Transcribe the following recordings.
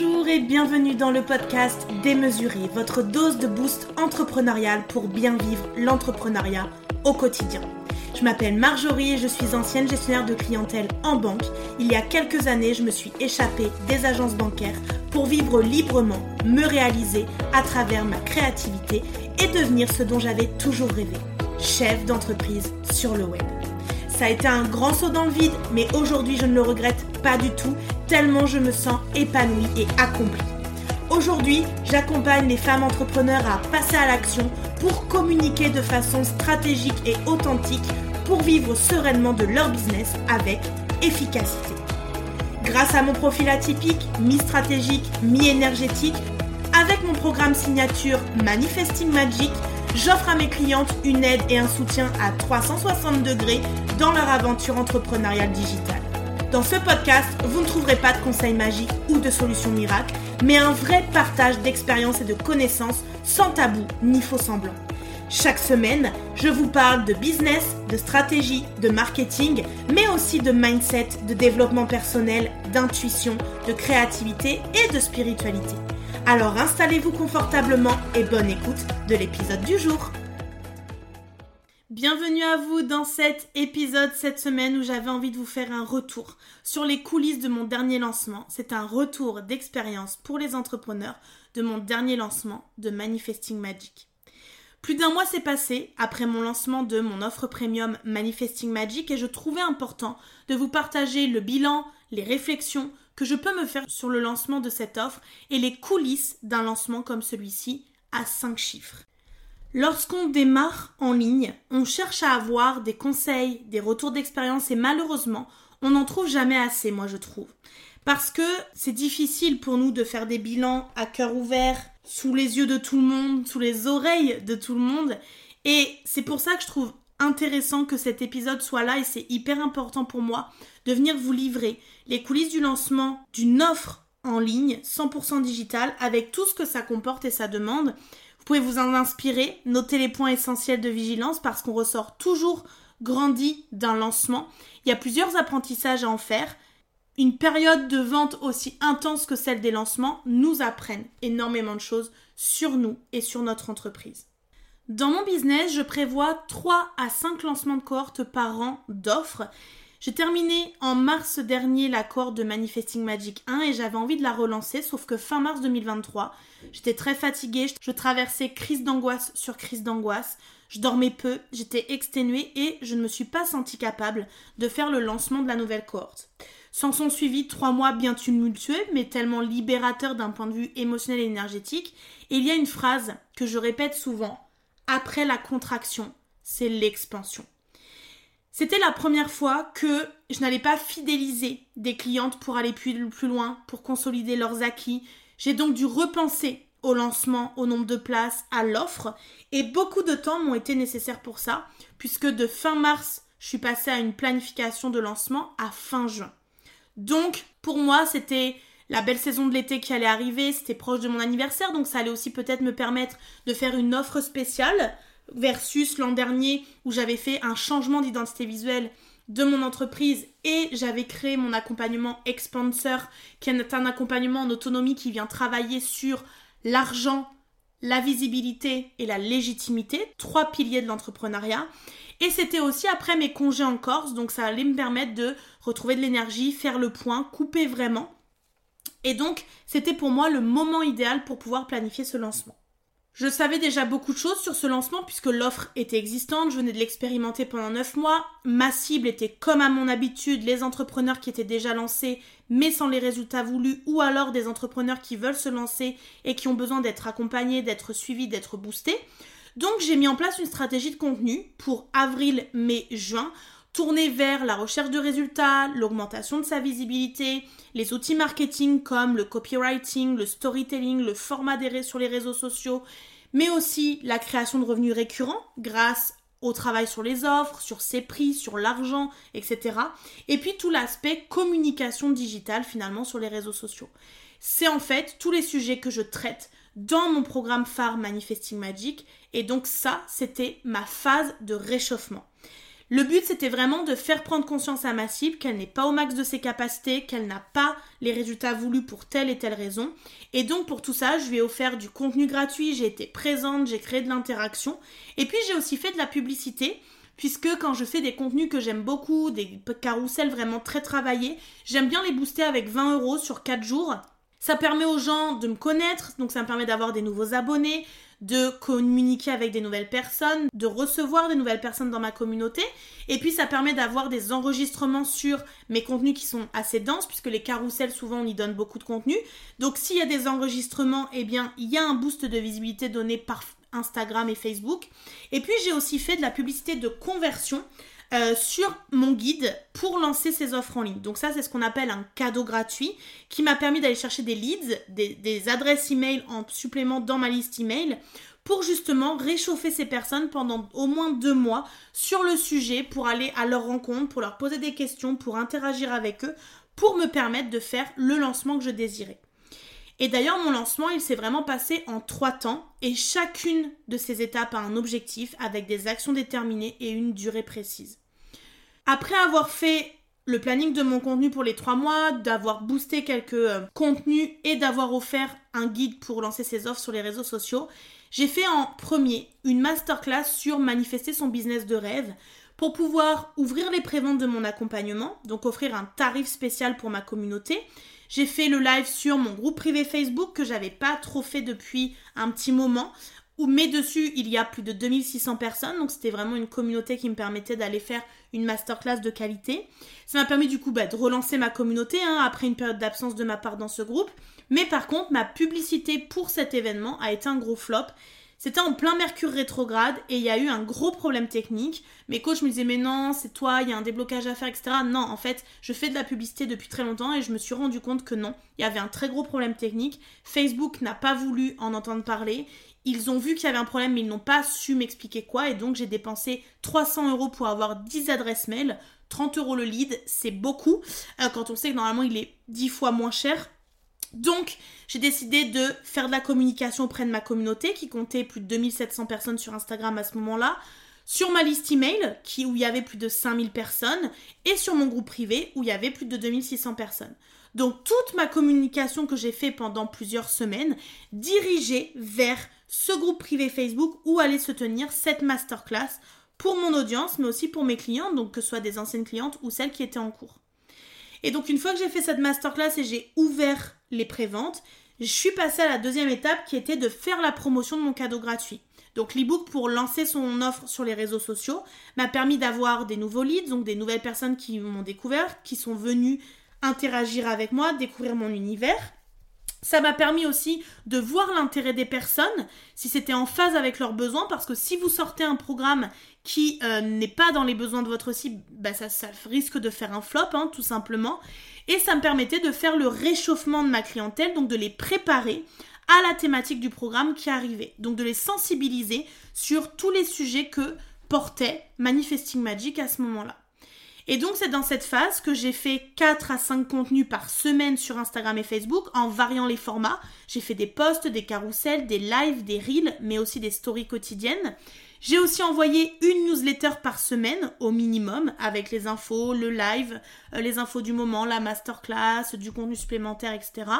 Bonjour et bienvenue dans le podcast Démesuré, votre dose de boost entrepreneurial pour bien vivre l'entrepreneuriat au quotidien. Je m'appelle Marjorie et je suis ancienne gestionnaire de clientèle en banque. Il y a quelques années, je me suis échappée des agences bancaires pour vivre librement, me réaliser à travers ma créativité et devenir ce dont j'avais toujours rêvé, chef d'entreprise sur le web. Ça a été un grand saut dans le vide, mais aujourd'hui je ne le regrette pas du tout, tellement je me sens épanouie et accomplie. Aujourd'hui, j'accompagne les femmes entrepreneurs à passer à l'action pour communiquer de façon stratégique et authentique pour vivre sereinement de leur business avec efficacité. Grâce à mon profil atypique, mi-stratégique, mi-énergétique, avec mon programme signature Manifesting Magic, j'offre à mes clientes une aide et un soutien à 360 degrés dans leur aventure entrepreneuriale digitale. Dans ce podcast, vous ne trouverez pas de conseils magiques ou de solutions miracles, mais un vrai partage d'expériences et de connaissances sans tabou ni faux semblant. Chaque semaine, je vous parle de business, de stratégie, de marketing, mais aussi de mindset, de développement personnel, d'intuition, de créativité et de spiritualité. Alors installez-vous confortablement et bonne écoute de l'épisode du jour. Bienvenue à vous dans cet épisode cette semaine où j'avais envie de vous faire un retour sur les coulisses de mon dernier lancement. C'est un retour d'expérience pour les entrepreneurs de mon dernier lancement de Manifesting Magic. Plus d'un mois s'est passé après mon lancement de mon offre premium Manifesting Magic et je trouvais important de vous partager le bilan, les réflexions que je peux me faire sur le lancement de cette offre et les coulisses d'un lancement comme celui-ci à 5 chiffres. Lorsqu'on démarre en ligne, on cherche à avoir des conseils, des retours d'expérience et malheureusement, on n'en trouve jamais assez, moi je trouve. Parce que c'est difficile pour nous de faire des bilans à cœur ouvert, sous les yeux de tout le monde, sous les oreilles de tout le monde. Et c'est pour ça que je trouve intéressant que cet épisode soit là et c'est hyper important pour moi de venir vous livrer les coulisses du lancement d'une offre en ligne 100% digitale avec tout ce que ça comporte et ça demande pouvez vous en inspirer, noter les points essentiels de vigilance parce qu'on ressort toujours grandi d'un lancement. Il y a plusieurs apprentissages à en faire. Une période de vente aussi intense que celle des lancements nous apprennent énormément de choses sur nous et sur notre entreprise. Dans mon business, je prévois 3 à 5 lancements de cohorte par an d'offres j'ai terminé en mars dernier la corde de Manifesting Magic 1 et j'avais envie de la relancer, sauf que fin mars 2023, j'étais très fatiguée, je traversais crise d'angoisse sur crise d'angoisse, je dormais peu, j'étais exténuée et je ne me suis pas sentie capable de faire le lancement de la nouvelle cohorte. S'en sont suivis trois mois bien tumultueux, mais tellement libérateurs d'un point de vue émotionnel et énergétique. Et il y a une phrase que je répète souvent. Après la contraction, c'est l'expansion. C'était la première fois que je n'allais pas fidéliser des clientes pour aller plus, loin, pour consolider leurs acquis. J'ai donc dû repenser au lancement, au nombre de places, à l'offre. Et beaucoup de temps m'ont été nécessaires pour ça, puisque de fin mars, je suis passée à une planification de lancement à fin juin. Donc, pour moi, c'était la belle saison de l'été qui allait arriver, c'était proche de mon anniversaire, donc ça allait aussi peut-être me permettre de faire une offre spéciale versus l'an dernier où j'avais fait un changement d'identité visuelle de mon entreprise et j'avais créé mon accompagnement Expansor qui est un accompagnement en autonomie qui vient travailler sur l'argent, la visibilité et la légitimité, trois piliers de l'entrepreneuriat. Et c'était aussi après mes congés en Corse, donc ça allait me permettre de retrouver de l'énergie, faire le point, couper vraiment. Et donc c'était pour moi le moment idéal pour pouvoir planifier ce lancement. Je savais déjà beaucoup de choses sur ce lancement puisque l'offre était existante, je venais de l'expérimenter pendant 9 mois. Ma cible était comme à mon habitude les entrepreneurs qui étaient déjà lancés mais sans les résultats voulus ou alors des entrepreneurs qui veulent se lancer et qui ont besoin d'être accompagnés, d'être suivis, d'être boostés. Donc j'ai mis en place une stratégie de contenu pour avril, mai, juin tournée vers la recherche de résultats, l'augmentation de sa visibilité, les outils marketing comme le copywriting, le storytelling, le format des sur les réseaux sociaux, mais aussi la création de revenus récurrents grâce au travail sur les offres, sur ses prix, sur l'argent, etc. Et puis tout l'aspect communication digitale finalement sur les réseaux sociaux. C'est en fait tous les sujets que je traite dans mon programme phare Manifesting Magic. Et donc ça, c'était ma phase de réchauffement. Le but, c'était vraiment de faire prendre conscience à ma cible qu'elle n'est pas au max de ses capacités, qu'elle n'a pas les résultats voulus pour telle et telle raison. Et donc, pour tout ça, je lui ai offert du contenu gratuit, j'ai été présente, j'ai créé de l'interaction. Et puis, j'ai aussi fait de la publicité puisque quand je fais des contenus que j'aime beaucoup, des carousels vraiment très travaillés, j'aime bien les booster avec 20 euros sur 4 jours. Ça permet aux gens de me connaître, donc ça me permet d'avoir des nouveaux abonnés, de communiquer avec des nouvelles personnes, de recevoir des nouvelles personnes dans ma communauté. Et puis ça permet d'avoir des enregistrements sur mes contenus qui sont assez denses, puisque les carousels, souvent, on y donne beaucoup de contenu. Donc s'il y a des enregistrements, eh bien, il y a un boost de visibilité donné par Instagram et Facebook. Et puis j'ai aussi fait de la publicité de conversion. Euh, sur mon guide pour lancer ses offres en ligne. Donc ça, c'est ce qu'on appelle un cadeau gratuit qui m'a permis d'aller chercher des leads, des, des adresses email en supplément dans ma liste email pour justement réchauffer ces personnes pendant au moins deux mois sur le sujet pour aller à leur rencontre, pour leur poser des questions, pour interagir avec eux, pour me permettre de faire le lancement que je désirais. Et d'ailleurs, mon lancement, il s'est vraiment passé en trois temps et chacune de ces étapes a un objectif avec des actions déterminées et une durée précise. Après avoir fait le planning de mon contenu pour les trois mois, d'avoir boosté quelques euh, contenus et d'avoir offert un guide pour lancer ses offres sur les réseaux sociaux, j'ai fait en premier une masterclass sur manifester son business de rêve pour pouvoir ouvrir les préventes de mon accompagnement, donc offrir un tarif spécial pour ma communauté j'ai fait le live sur mon groupe privé Facebook que j'avais pas trop fait depuis un petit moment. Mais dessus, il y a plus de 2600 personnes, donc c'était vraiment une communauté qui me permettait d'aller faire une masterclass de qualité. Ça m'a permis du coup bah, de relancer ma communauté hein, après une période d'absence de ma part dans ce groupe. Mais par contre, ma publicité pour cet événement a été un gros flop. C'était en plein Mercure rétrograde et il y a eu un gros problème technique. Mes coachs me disaient mais non, c'est toi, il y a un déblocage à faire, etc. Non, en fait, je fais de la publicité depuis très longtemps et je me suis rendu compte que non, il y avait un très gros problème technique. Facebook n'a pas voulu en entendre parler. Ils ont vu qu'il y avait un problème mais ils n'ont pas su m'expliquer quoi et donc j'ai dépensé 300 euros pour avoir 10 adresses mail. 30 euros le lead, c'est beaucoup euh, quand on sait que normalement il est 10 fois moins cher. Donc, j'ai décidé de faire de la communication auprès de ma communauté qui comptait plus de 2700 personnes sur Instagram à ce moment-là, sur ma liste email qui, où il y avait plus de 5000 personnes et sur mon groupe privé où il y avait plus de 2600 personnes. Donc, toute ma communication que j'ai fait pendant plusieurs semaines dirigeait vers ce groupe privé Facebook où allait se tenir cette masterclass pour mon audience, mais aussi pour mes clients, donc que ce soit des anciennes clientes ou celles qui étaient en cours. Et donc une fois que j'ai fait cette masterclass et j'ai ouvert les préventes, je suis passée à la deuxième étape qui était de faire la promotion de mon cadeau gratuit. Donc l'ebook pour lancer son offre sur les réseaux sociaux m'a permis d'avoir des nouveaux leads, donc des nouvelles personnes qui m'ont découvert, qui sont venues interagir avec moi, découvrir mon univers. Ça m'a permis aussi de voir l'intérêt des personnes, si c'était en phase avec leurs besoins, parce que si vous sortez un programme qui euh, n'est pas dans les besoins de votre cible, bah ça, risque de faire un flop, hein, tout simplement. Et ça me permettait de faire le réchauffement de ma clientèle, donc de les préparer à la thématique du programme qui arrivait. Donc de les sensibiliser sur tous les sujets que portait Manifesting Magic à ce moment-là. Et donc c'est dans cette phase que j'ai fait 4 à 5 contenus par semaine sur Instagram et Facebook en variant les formats. J'ai fait des posts, des carousels, des lives, des reels, mais aussi des stories quotidiennes. J'ai aussi envoyé une newsletter par semaine au minimum avec les infos, le live, euh, les infos du moment, la masterclass, du contenu supplémentaire, etc.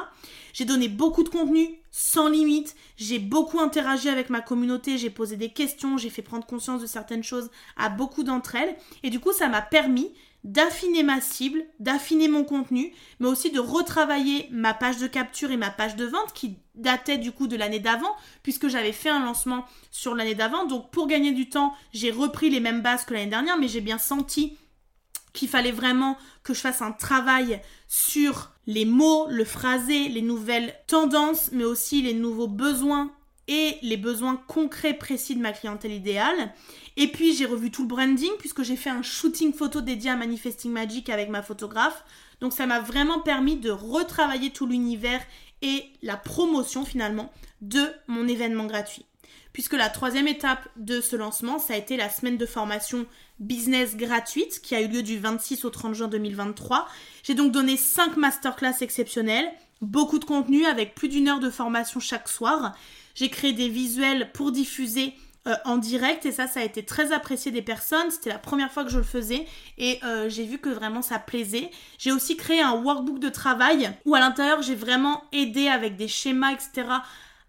J'ai donné beaucoup de contenu sans limite. J'ai beaucoup interagi avec ma communauté, j'ai posé des questions, j'ai fait prendre conscience de certaines choses à beaucoup d'entre elles. Et du coup, ça m'a permis d'affiner ma cible, d'affiner mon contenu, mais aussi de retravailler ma page de capture et ma page de vente qui datait du coup de l'année d'avant, puisque j'avais fait un lancement sur l'année d'avant. Donc pour gagner du temps, j'ai repris les mêmes bases que l'année dernière, mais j'ai bien senti qu'il fallait vraiment que je fasse un travail sur les mots, le phrasé, les nouvelles tendances, mais aussi les nouveaux besoins et les besoins concrets précis de ma clientèle idéale. Et puis j'ai revu tout le branding puisque j'ai fait un shooting photo dédié à Manifesting Magic avec ma photographe. Donc ça m'a vraiment permis de retravailler tout l'univers et la promotion finalement de mon événement gratuit. Puisque la troisième étape de ce lancement, ça a été la semaine de formation business gratuite qui a eu lieu du 26 au 30 juin 2023. J'ai donc donné 5 masterclass exceptionnelles, beaucoup de contenu avec plus d'une heure de formation chaque soir. J'ai créé des visuels pour diffuser euh, en direct et ça, ça a été très apprécié des personnes. C'était la première fois que je le faisais et euh, j'ai vu que vraiment ça plaisait. J'ai aussi créé un workbook de travail où à l'intérieur j'ai vraiment aidé avec des schémas, etc.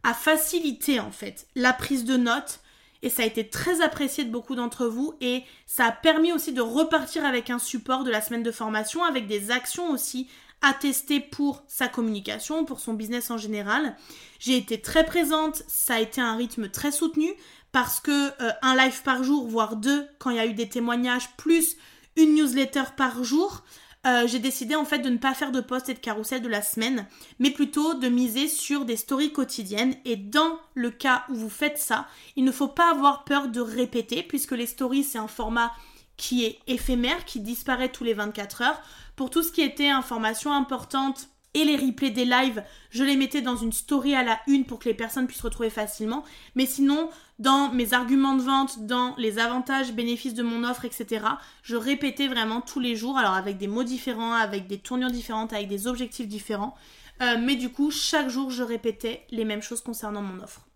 à faciliter en fait la prise de notes et ça a été très apprécié de beaucoup d'entre vous et ça a permis aussi de repartir avec un support de la semaine de formation avec des actions aussi à tester pour sa communication, pour son business en général. J'ai été très présente, ça a été un rythme très soutenu parce que euh, un live par jour, voire deux, quand il y a eu des témoignages, plus une newsletter par jour, euh, j'ai décidé en fait de ne pas faire de post et de carrousel de la semaine, mais plutôt de miser sur des stories quotidiennes. Et dans le cas où vous faites ça, il ne faut pas avoir peur de répéter, puisque les stories c'est un format qui est éphémère, qui disparaît tous les 24 heures. Pour tout ce qui était information importante et les replays des lives, je les mettais dans une story à la une pour que les personnes puissent retrouver facilement. Mais sinon, dans mes arguments de vente, dans les avantages, bénéfices de mon offre, etc., je répétais vraiment tous les jours, alors avec des mots différents, avec des tournures différentes, avec des objectifs différents. Euh, mais du coup, chaque jour, je répétais les mêmes choses concernant mon offre.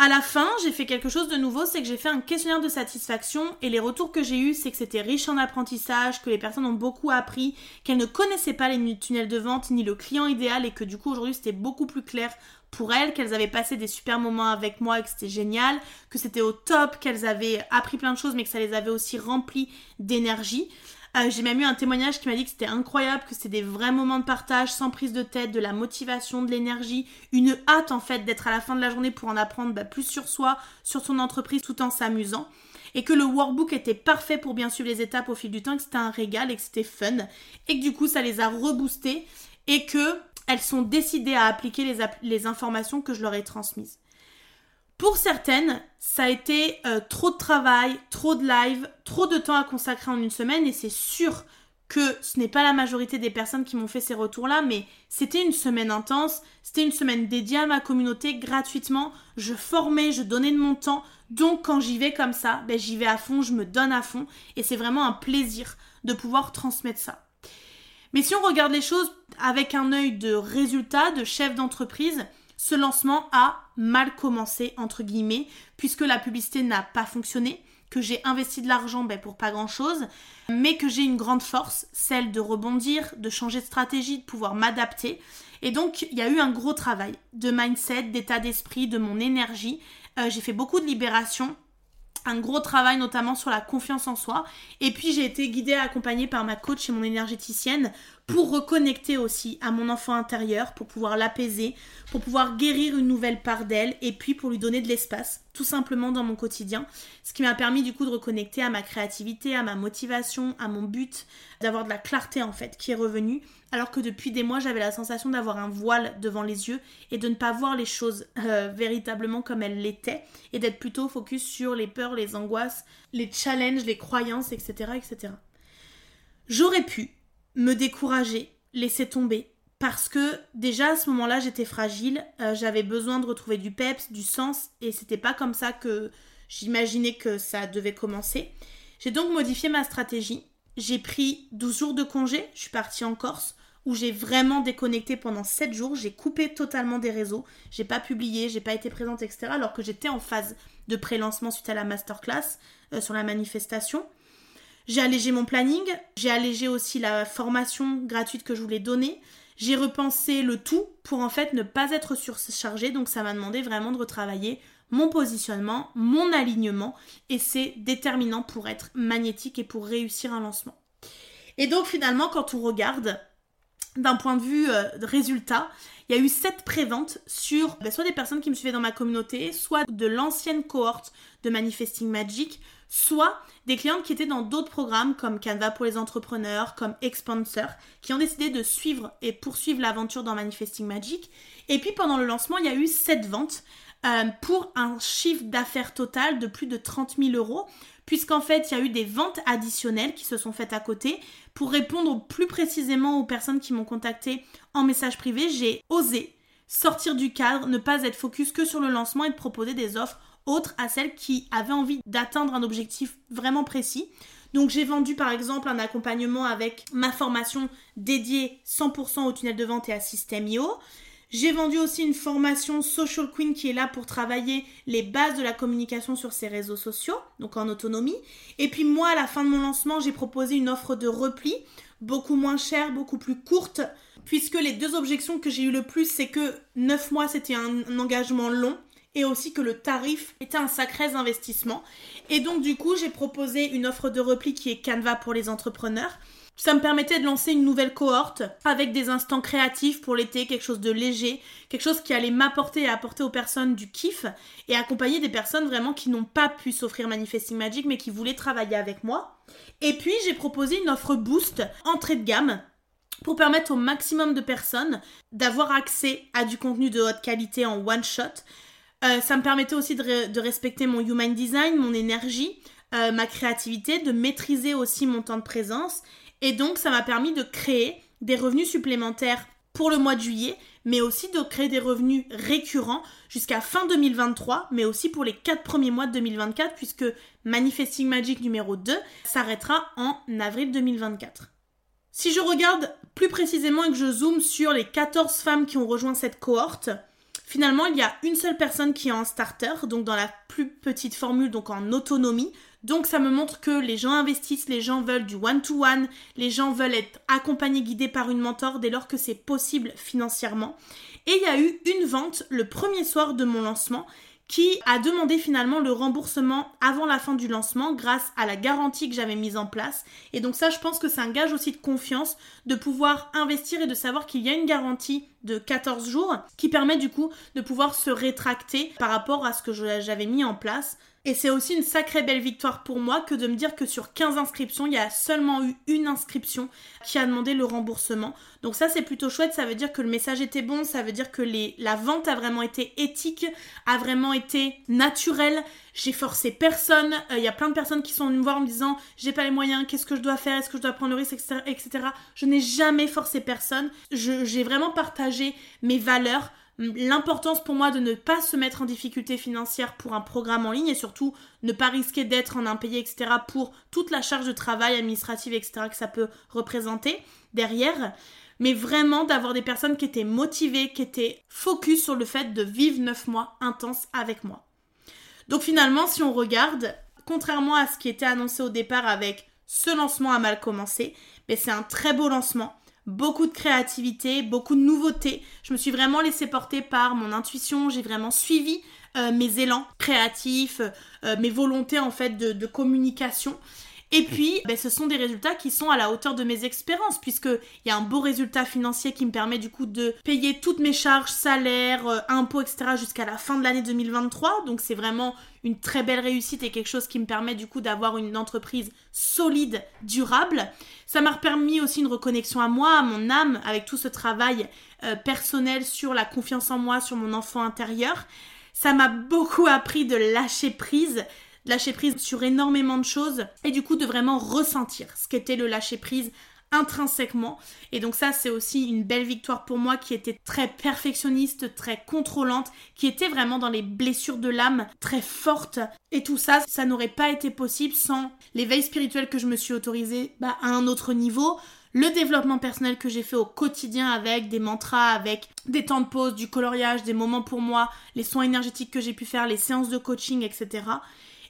À la fin, j'ai fait quelque chose de nouveau, c'est que j'ai fait un questionnaire de satisfaction et les retours que j'ai eus, c'est que c'était riche en apprentissage, que les personnes ont beaucoup appris, qu'elles ne connaissaient pas les tunnels de vente ni le client idéal et que du coup aujourd'hui c'était beaucoup plus clair pour elles, qu'elles avaient passé des super moments avec moi et que c'était génial, que c'était au top, qu'elles avaient appris plein de choses mais que ça les avait aussi remplies d'énergie. Euh, j'ai même eu un témoignage qui m'a dit que c'était incroyable, que c'était des vrais moments de partage, sans prise de tête, de la motivation, de l'énergie, une hâte en fait d'être à la fin de la journée pour en apprendre bah, plus sur soi, sur son entreprise, tout en s'amusant. Et que le workbook était parfait pour bien suivre les étapes au fil du temps, que c'était un régal et que c'était fun. Et que du coup, ça les a reboostés et que elles sont décidées à appliquer les informations que je leur ai transmises. Pour certaines, ça a été euh, trop de travail, trop de live, trop de temps à consacrer en une semaine et c'est sûr que ce n'est pas la majorité des personnes qui m'ont fait ces retours-là, mais c'était une semaine intense, c'était une semaine dédiée à ma communauté gratuitement, je formais, je donnais de mon temps, donc quand j'y vais comme ça, ben, j'y vais à fond, je me donne à fond, et c'est vraiment un plaisir de pouvoir transmettre ça. Mais si on regarde les choses avec un œil de résultat, de chef d'entreprise, ce lancement a mal commencé, entre guillemets, puisque la publicité n'a pas fonctionné, que j'ai investi de l'argent ben, pour pas grand-chose, mais que j'ai une grande force, celle de rebondir, de changer de stratégie, de pouvoir m'adapter. Et donc, il y a eu un gros travail de mindset, d'état d'esprit, de mon énergie. Euh, j'ai fait beaucoup de libération un gros travail notamment sur la confiance en soi. Et puis j'ai été guidée et accompagnée par ma coach et mon énergéticienne pour reconnecter aussi à mon enfant intérieur, pour pouvoir l'apaiser, pour pouvoir guérir une nouvelle part d'elle et puis pour lui donner de l'espace, tout simplement dans mon quotidien. Ce qui m'a permis du coup de reconnecter à ma créativité, à ma motivation, à mon but, d'avoir de la clarté en fait qui est revenue alors que depuis des mois j'avais la sensation d'avoir un voile devant les yeux et de ne pas voir les choses euh, véritablement comme elles l'étaient et d'être plutôt focus sur les peurs, les angoisses, les challenges, les croyances, etc. etc. J'aurais pu me décourager, laisser tomber, parce que déjà à ce moment-là j'étais fragile, euh, j'avais besoin de retrouver du peps, du sens, et c'était pas comme ça que j'imaginais que ça devait commencer. J'ai donc modifié ma stratégie. J'ai pris 12 jours de congé, je suis partie en Corse où j'ai vraiment déconnecté pendant 7 jours, j'ai coupé totalement des réseaux, j'ai pas publié, j'ai pas été présente, etc. Alors que j'étais en phase de pré-lancement suite à la masterclass euh, sur la manifestation. J'ai allégé mon planning, j'ai allégé aussi la formation gratuite que je voulais donner. J'ai repensé le tout pour en fait ne pas être surchargé, donc ça m'a demandé vraiment de retravailler mon positionnement, mon alignement, et c'est déterminant pour être magnétique et pour réussir un lancement. Et donc finalement, quand on regarde, d'un point de vue euh, résultat, il y a eu 7 préventes sur ben, soit des personnes qui me suivaient dans ma communauté, soit de l'ancienne cohorte de Manifesting Magic, soit des clientes qui étaient dans d'autres programmes comme Canva pour les entrepreneurs, comme Expansor, qui ont décidé de suivre et poursuivre l'aventure dans Manifesting Magic. Et puis pendant le lancement, il y a eu 7 ventes euh, pour un chiffre d'affaires total de plus de 30 000 euros puisqu'en fait, il y a eu des ventes additionnelles qui se sont faites à côté. Pour répondre plus précisément aux personnes qui m'ont contacté en message privé, j'ai osé sortir du cadre, ne pas être focus que sur le lancement et de proposer des offres autres à celles qui avaient envie d'atteindre un objectif vraiment précis. Donc j'ai vendu par exemple un accompagnement avec ma formation dédiée 100% au tunnel de vente et à System.io. J'ai vendu aussi une formation Social Queen qui est là pour travailler les bases de la communication sur ses réseaux sociaux, donc en autonomie. Et puis moi, à la fin de mon lancement, j'ai proposé une offre de repli, beaucoup moins chère, beaucoup plus courte, puisque les deux objections que j'ai eu le plus, c'est que 9 mois, c'était un, engagement long et aussi que le tarif était un sacré investissement. Et donc du coup, j'ai proposé une offre de repli qui est Canva pour les entrepreneurs ça me permettait de lancer une nouvelle cohorte avec des instants créatifs pour l'été, quelque chose de léger, quelque chose qui allait m'apporter et apporter aux personnes du kiff et accompagner des personnes vraiment qui n'ont pas pu s'offrir Manifesting Magic mais qui voulaient travailler avec moi. Et puis j'ai proposé une offre boost entrée de gamme pour permettre au maximum de personnes d'avoir accès à du contenu de haute qualité en one shot. Euh, ça me permettait aussi de, respecter mon human design, mon énergie, euh, ma créativité, de maîtriser aussi mon temps de présence et donc, ça m'a permis de créer des revenus supplémentaires pour le mois de juillet, mais aussi de créer des revenus récurrents jusqu'à fin 2023, mais aussi pour les 4 premiers mois de 2024, puisque Manifesting Magic numéro 2 s'arrêtera en avril 2024. Si je regarde plus précisément et que je zoome sur les 14 femmes qui ont rejoint cette cohorte, finalement il y a une seule personne qui est en starter, donc dans la plus petite formule, donc en autonomie, donc ça me montre que les gens investissent, les gens veulent du one-to-one, les gens veulent être accompagnés, guidés par une mentor dès lors que c'est possible financièrement. Et il y a eu une vente le premier soir de mon lancement qui a demandé finalement le remboursement avant la fin du lancement grâce à la garantie que j'avais mise en place. Et donc ça, je pense que c'est un gage aussi de confiance de pouvoir investir et de savoir qu'il y a une garantie de 14 jours qui permet du coup de pouvoir se rétracter par rapport à ce que j'avais mis en place. Et c'est aussi une sacrée belle victoire pour moi que de me dire que sur 15 inscriptions, il y a seulement eu une inscription qui a demandé le remboursement. Donc ça c'est plutôt chouette, ça veut dire que le message était bon, ça veut dire que la vente a vraiment été éthique, a vraiment été naturelle. J'ai forcé personne, euh, il y a plein de personnes qui sont venues me voir en me disant j'ai pas les moyens, qu'est-ce que je dois faire, est-ce que je dois prendre le risque, etc. Je n'ai jamais forcé personne, j'ai vraiment partagé mes valeurs l'importance pour moi de ne pas se mettre en difficulté financière pour un programme en ligne et surtout ne pas risquer d'être en impayé, etc. pour toute la charge de travail administrative, etc. que ça peut représenter derrière. Mais vraiment d'avoir des personnes qui étaient motivées, qui étaient focus sur le fait de vivre 9 mois intenses avec moi. Donc finalement, si on regarde, contrairement à ce qui était annoncé au départ avec ce lancement a mal commencé, mais c'est un très beau lancement beaucoup de créativité, beaucoup de nouveautés. Je me suis vraiment laissée porter par mon intuition, j'ai vraiment suivi euh, mes élans créatifs, euh, mes volontés en fait de, communication. Et puis, ben, ce sont des résultats qui sont à la hauteur de mes expériences, puisqu'il y a un beau résultat financier qui me permet du coup de payer toutes mes charges, salaires, euh, impôts, etc. jusqu'à la fin de l'année 2023. Donc c'est vraiment une très belle réussite et quelque chose qui me permet du coup d'avoir une entreprise solide, durable. Ça m'a permis aussi une reconnexion à moi, à mon âme, avec tout ce travail euh, personnel sur la confiance en moi, sur mon enfant intérieur. Ça m'a beaucoup appris de lâcher prise, lâcher prise sur énormément de choses et du coup de vraiment ressentir ce qu'était le lâcher prise intrinsèquement. Et donc ça, c'est aussi une belle victoire pour moi qui était très perfectionniste, très contrôlante, qui était vraiment dans les blessures de l'âme très fortes. Et tout ça, ça n'aurait pas été possible sans l'éveil spirituel que je me suis autorisé bah, à un autre niveau, le développement personnel que j'ai fait au quotidien avec des mantras, avec des temps de pause, du coloriage, des moments pour moi, les soins énergétiques que j'ai pu faire, les séances de coaching, etc.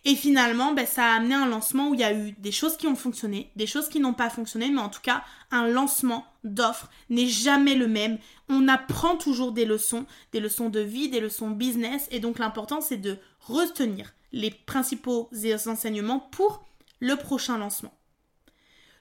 Et finalement, ben, ça a amené un lancement où il y a eu des choses qui ont fonctionné, des choses qui n'ont pas fonctionné, mais en tout cas, un lancement d'offres n'est jamais le même. On apprend toujours des leçons, des leçons de vie, des leçons business, et donc l'important c'est de retenir les principaux enseignements pour le prochain lancement.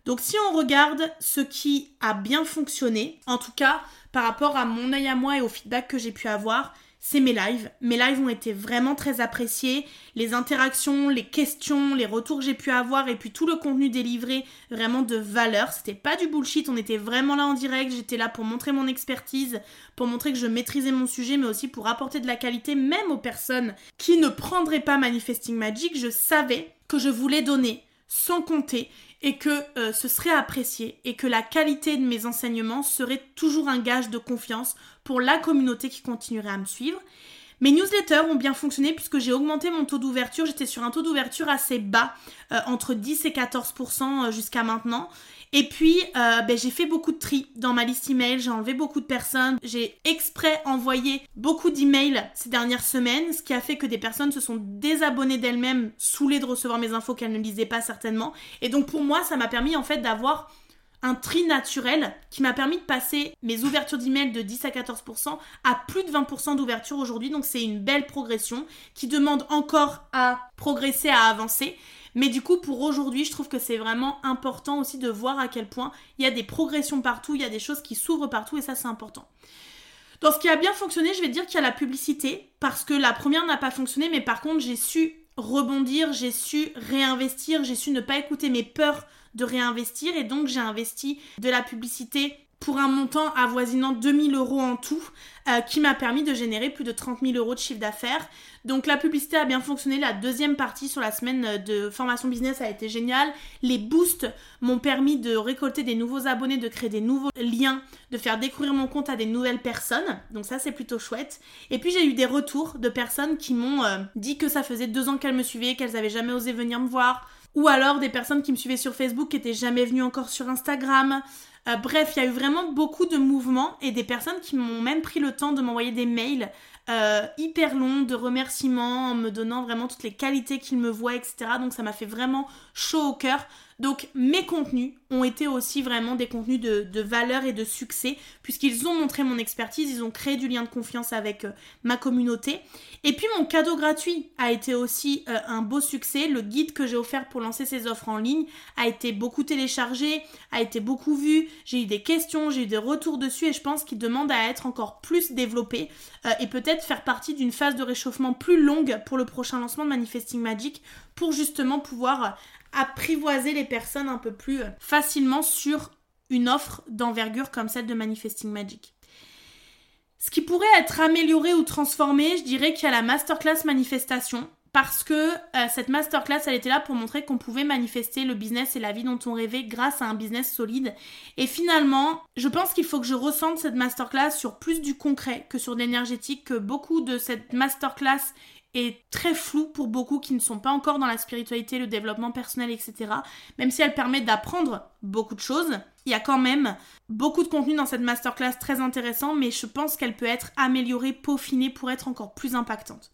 Donc si on regarde ce qui a bien fonctionné, en tout cas par rapport à mon œil à moi et au feedback que j'ai pu avoir, c'est mes lives. Mes lives ont été vraiment très appréciés. Les interactions, les questions, les retours que j'ai pu avoir et puis tout le contenu délivré vraiment de valeur. C'était pas du bullshit, on était vraiment là en direct. J'étais là pour montrer mon expertise, pour montrer que je maîtrisais mon sujet, mais aussi pour apporter de la qualité même aux personnes qui ne prendraient pas Manifesting Magic. Je savais que je voulais donner sans compter et que euh, ce serait apprécié et que la qualité de mes enseignements serait toujours un gage de confiance pour la communauté qui continuerait à me suivre. Mes newsletters ont bien fonctionné puisque j'ai augmenté mon taux d'ouverture. J'étais sur un taux d'ouverture assez bas, euh, entre 10 et 14% euh, jusqu'à maintenant. Et puis, euh, ben, j'ai fait beaucoup de tri dans ma liste email, j'ai enlevé beaucoup de personnes, j'ai exprès envoyé beaucoup d'emails ces dernières semaines, ce qui a fait que des personnes se sont désabonnées d'elles-mêmes, saoulées de recevoir mes infos qu'elles ne lisaient pas certainement. Et donc pour moi, ça m'a permis en fait d'avoir un tri naturel qui m'a permis de passer mes ouvertures d'email de 10 à 14% à plus de 20% d'ouverture aujourd'hui. Donc c'est une belle progression qui demande encore à progresser, à avancer. Mais du coup, pour aujourd'hui, je trouve que c'est vraiment important aussi de voir à quel point il y a des progressions partout, il y a des choses qui s'ouvrent partout et ça c'est important. Dans ce qui a bien fonctionné, je vais dire qu'il y a la publicité parce que la première n'a pas fonctionné, mais par contre j'ai su rebondir, j'ai su réinvestir, j'ai su ne pas écouter mes peurs de réinvestir et donc j'ai investi de la publicité pour un montant avoisinant 2000 euros en tout, euh, qui m'a permis de générer plus de 30 000 euros de chiffre d'affaires. Donc la publicité a bien fonctionné. La deuxième partie sur la semaine de formation business a été géniale. Les boosts m'ont permis de récolter des nouveaux abonnés, de créer des nouveaux liens, de faire découvrir mon compte à des nouvelles personnes. Donc ça c'est plutôt chouette. Et puis j'ai eu des retours de personnes qui m'ont euh, dit que ça faisait deux ans qu'elles me suivaient, qu'elles avaient jamais osé venir me voir ou alors des personnes qui me suivaient sur Facebook qui étaient jamais venues encore sur Instagram. Euh, bref, il y a eu vraiment beaucoup de mouvements et des personnes qui m'ont même pris le temps de m'envoyer des mails euh, hyper longs de remerciements en me donnant vraiment toutes les qualités qu'ils me voient, etc. Donc ça m'a fait vraiment chaud au cœur donc mes contenus ont été aussi vraiment des contenus de, valeur et de succès, puisqu'ils ont montré mon expertise, ils ont créé du lien de confiance avec euh, ma communauté. Et puis mon cadeau gratuit a été aussi euh, un beau succès. Le guide que j'ai offert pour lancer ces offres en ligne a été beaucoup téléchargé, a été beaucoup vu. J'ai eu des questions, j'ai eu des retours dessus et je pense qu'il demande à être encore plus développé euh, et peut-être faire partie d'une phase de réchauffement plus longue pour le prochain lancement de Manifesting Magic pour justement pouvoir apprivoiser les personnes un peu plus facilement sur une offre d'envergure comme celle de Manifesting Magic. Ce qui pourrait être amélioré ou transformé, je dirais qu'il y a la masterclass manifestation. Parce que euh, cette masterclass, elle était là pour montrer qu'on pouvait manifester le business et la vie dont on rêvait grâce à un business solide. Et finalement, je pense qu'il faut que je ressente cette masterclass sur plus du concret que sur l'énergétique, que beaucoup de cette masterclass est très floue pour beaucoup qui ne sont pas encore dans la spiritualité, le développement personnel, etc. Même si elle permet d'apprendre beaucoup de choses, il y a quand même beaucoup de contenu dans cette masterclass très intéressant, mais je pense qu'elle peut être améliorée, peaufinée pour être encore plus impactante.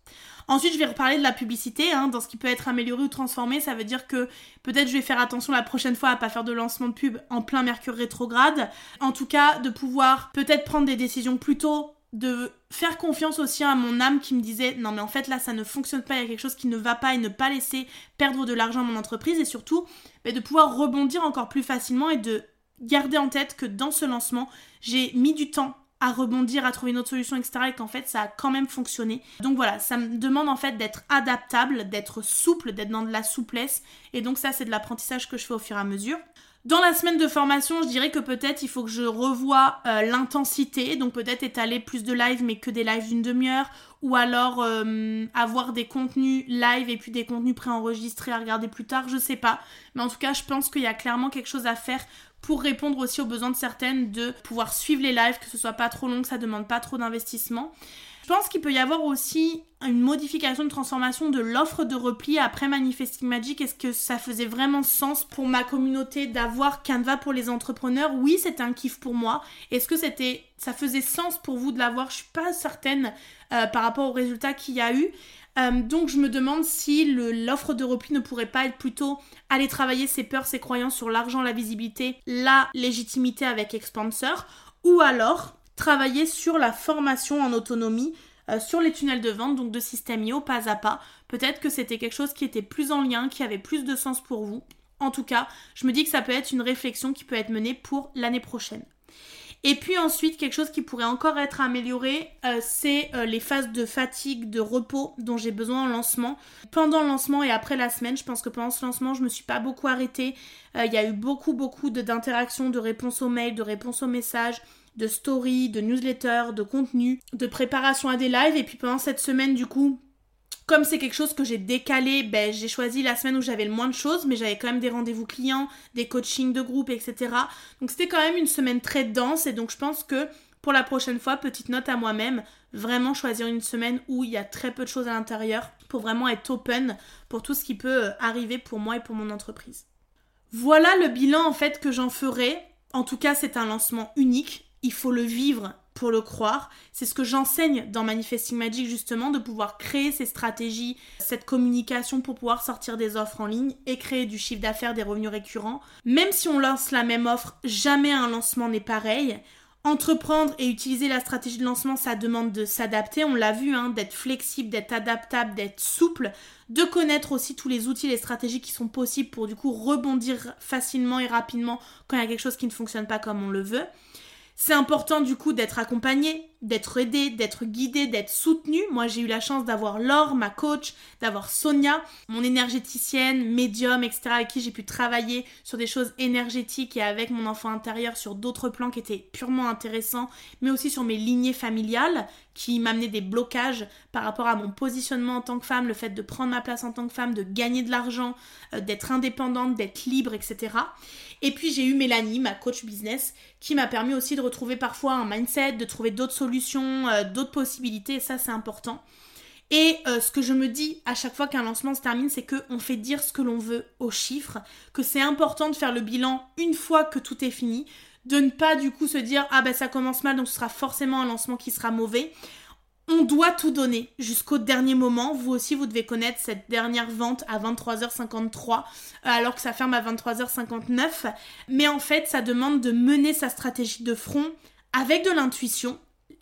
Ensuite, je vais reparler de la publicité, hein, dans ce qui peut être amélioré ou transformé. Ça veut dire que peut-être je vais faire attention la prochaine fois à pas faire de lancement de pub en plein Mercure rétrograde. En tout cas, de pouvoir peut-être prendre des décisions plus tôt de faire confiance aussi à mon âme qui me disait non mais en fait là ça ne fonctionne pas, il y a quelque chose qui ne va pas et ne pas laisser perdre de l'argent à mon entreprise et surtout bah, de pouvoir rebondir encore plus facilement et de garder en tête que dans ce lancement j'ai mis du temps à rebondir, à trouver une autre solution, etc. et qu'en fait ça a quand même fonctionné. Donc voilà, ça me demande en fait d'être adaptable, d'être souple, d'être dans de la souplesse et donc ça c'est de l'apprentissage que je fais au fur et à mesure. Dans la semaine de formation, je dirais que peut-être il faut que je revoie euh, l'intensité, donc peut-être étaler plus de live mais que des lives d'une demi-heure, ou alors euh, avoir des contenus live et puis des contenus préenregistrés à regarder plus tard, je sais pas. Mais en tout cas, je pense qu'il y a clairement quelque chose à faire pour répondre aussi aux besoins de certaines de pouvoir suivre les lives, que ce soit pas trop long, que ça demande pas trop d'investissement. Je pense qu'il peut y avoir aussi une modification, de transformation de l'offre de repli après Manifesting Magic? Est-ce que ça faisait vraiment sens pour ma communauté d'avoir Canva pour les entrepreneurs? Oui, c'était un kiff pour moi. Est-ce que c'était, ça faisait sens pour vous de l'avoir? Je suis pas certaine euh, par rapport aux résultats qu'il y a eu. Euh, donc je me demande si l'offre de repli ne pourrait pas être plutôt aller travailler ses peurs, ses croyances sur l'argent, la visibilité, la légitimité avec Expansor, ou alors travailler sur la formation en autonomie, euh, sur les tunnels de vente, donc de système IO pas à pas. Peut-être que c'était quelque chose qui était plus en lien, qui avait plus de sens pour vous. En tout cas, je me dis que ça peut être une réflexion qui peut être menée pour l'année prochaine. Et puis ensuite, quelque chose qui pourrait encore être amélioré, euh, c'est euh, les phases de fatigue, de repos dont j'ai besoin en lancement. Pendant le lancement et après la semaine, je pense que pendant ce lancement, je me suis pas beaucoup arrêtée. Il y a eu beaucoup, beaucoup d'interactions, de réponses aux mails, de réponses aux messages de stories, de newsletters, de contenu, de préparation à des lives. Et puis pendant cette semaine, du coup, comme c'est quelque chose que j'ai décalé, ben, j'ai choisi la semaine où j'avais le moins de choses, mais j'avais quand même des rendez-vous clients, des coachings de groupe, etc. Donc c'était quand même une semaine très dense et donc je pense que pour la prochaine fois, petite note à moi-même, vraiment choisir une semaine où il y a très peu de choses à l'intérieur pour vraiment être open pour tout ce qui peut euh, arriver pour moi et pour mon entreprise. Voilà le bilan en fait que j'en ferai. En tout cas, c'est un lancement unique. Il faut le vivre pour le croire. C'est ce que j'enseigne dans Manifesting Magic justement, de pouvoir créer ces stratégies, cette communication pour pouvoir sortir des offres en ligne et créer du chiffre d'affaires, des revenus récurrents. Même si on lance la même offre, jamais un lancement n'est pareil. Entreprendre et utiliser la stratégie de lancement, ça demande de s'adapter, on l'a vu, hein, d'être flexible, d'être adaptable, d'être souple, de connaître aussi tous les outils, les stratégies qui sont possibles pour du coup rebondir facilement et rapidement quand il y a quelque chose qui ne fonctionne pas comme on le veut. C'est important du coup d'être accompagné, d'être aidé, d'être guidé, d'être soutenu. Moi j'ai eu la chance d'avoir Laure, ma coach, d'avoir Sonia, mon énergéticienne, médium, etc. avec qui j'ai pu travailler sur des choses énergétiques et avec mon enfant intérieur sur d'autres plans qui étaient purement intéressants, mais aussi sur mes lignées familiales qui m'amenaient des blocages par rapport à mon positionnement en tant que femme, le fait de prendre ma place en tant que femme, de gagner de l'argent, euh, d'être indépendante, d'être libre, etc. Et puis j'ai eu Mélanie, ma coach business, qui m'a permis aussi de retrouver parfois un mindset, de trouver d'autres solutions, euh, d'autres possibilités, et ça c'est important. Et euh, ce que je me dis à chaque fois qu'un lancement se termine, c'est qu'on fait dire ce que l'on veut aux chiffres, que c'est important de faire le bilan une fois que tout est fini, de ne pas du coup se dire ah ben ça commence mal donc ce sera forcément un lancement qui sera mauvais on doit tout donner jusqu'au dernier moment. Vous aussi, vous devez connaître cette dernière vente à 23h53 euh, alors que ça ferme à 23h59. Mais en fait, ça demande de mener sa stratégie de front avec de l'intuition,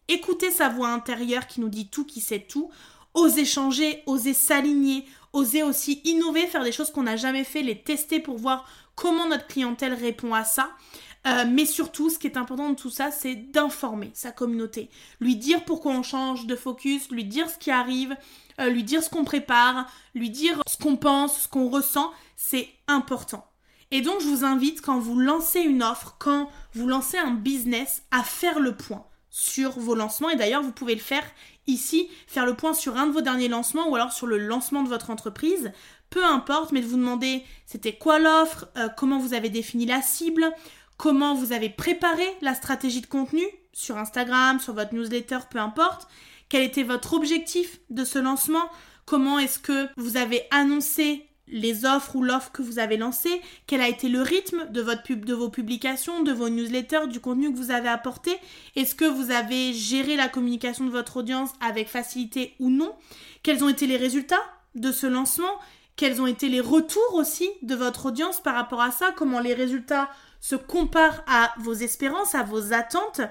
écouter sa voix intérieure qui nous dit tout, qui sait tout, oser changer, oser s'aligner, oser aussi innover, faire des choses qu'on n'a jamais fait, les tester pour voir comment notre clientèle répond à ça. Euh, mais surtout, ce qui est important de tout ça, c'est d'informer sa communauté. Lui dire pourquoi on change de focus, lui dire ce qui arrive, euh, lui dire ce qu'on prépare, lui dire ce qu'on pense, ce qu'on ressent. C'est important. Et donc, je vous invite, quand vous lancez une offre, quand vous lancez un business, à faire le point sur vos lancements. Et d'ailleurs, vous pouvez le faire ici, faire le point sur un de vos derniers lancements ou alors sur le lancement de votre entreprise. Peu importe, mais de vous demander c'était quoi l'offre, euh, comment vous avez défini la cible, comment vous avez préparé la stratégie de contenu sur Instagram, sur votre newsletter, peu importe. Quel était votre objectif de ce lancement? Comment est-ce que vous avez annoncé les offres ou l'offre que vous avez lancée Quel a été le rythme de, votre pub, de vos publications, de vos newsletters, du contenu que vous avez apporté? Est-ce que vous avez géré la communication de votre audience avec facilité ou non? Quels ont été les résultats de ce lancement? Quels ont été les retours aussi de votre audience par rapport à ça? Comment les résultats se compare à vos espérances, à vos attentes?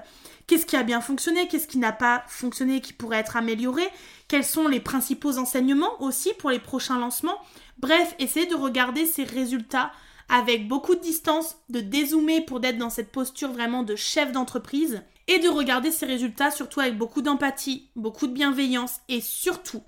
Qu'est-ce qui a bien fonctionné, qu'est-ce qui n'a pas fonctionné, qui pourrait être amélioré, quels sont les principaux enseignements aussi pour les prochains lancements? Bref, essayez de regarder ces résultats avec beaucoup de distance, de dézoomer pour d'être dans cette posture vraiment de chef d'entreprise et de regarder ces résultats surtout avec beaucoup d'empathie, beaucoup de bienveillance et surtout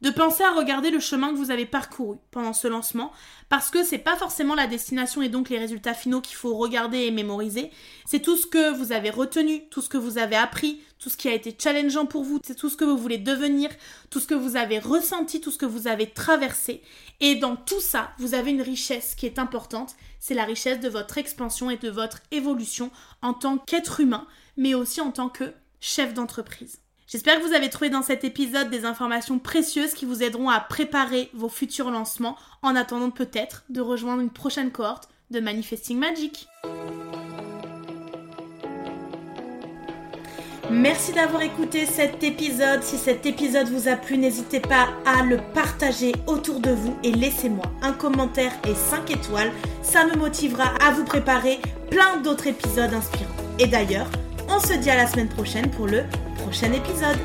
de penser à regarder le chemin que vous avez parcouru pendant ce lancement, parce que c'est pas forcément la destination et donc les résultats finaux qu'il faut regarder et mémoriser. C'est tout ce que vous avez retenu, tout ce que vous avez appris, tout ce qui a été challengeant pour vous, c'est tout ce que vous voulez devenir, tout ce que vous avez ressenti, tout ce que vous avez traversé. Et dans tout ça, vous avez une richesse qui est importante, c'est la richesse de votre expansion et de votre évolution en tant qu'être humain, mais aussi en tant que chef d'entreprise. J'espère que vous avez trouvé dans cet épisode des informations précieuses qui vous aideront à préparer vos futurs lancements en attendant peut-être de rejoindre une prochaine cohorte de Manifesting Magic. Merci d'avoir écouté cet épisode. Si cet épisode vous a plu, n'hésitez pas à le partager autour de vous et laissez-moi un commentaire et 5 étoiles. Ça me motivera à vous préparer plein d'autres épisodes inspirants. Et d'ailleurs, on se dit à la semaine prochaine pour le prochain épisode.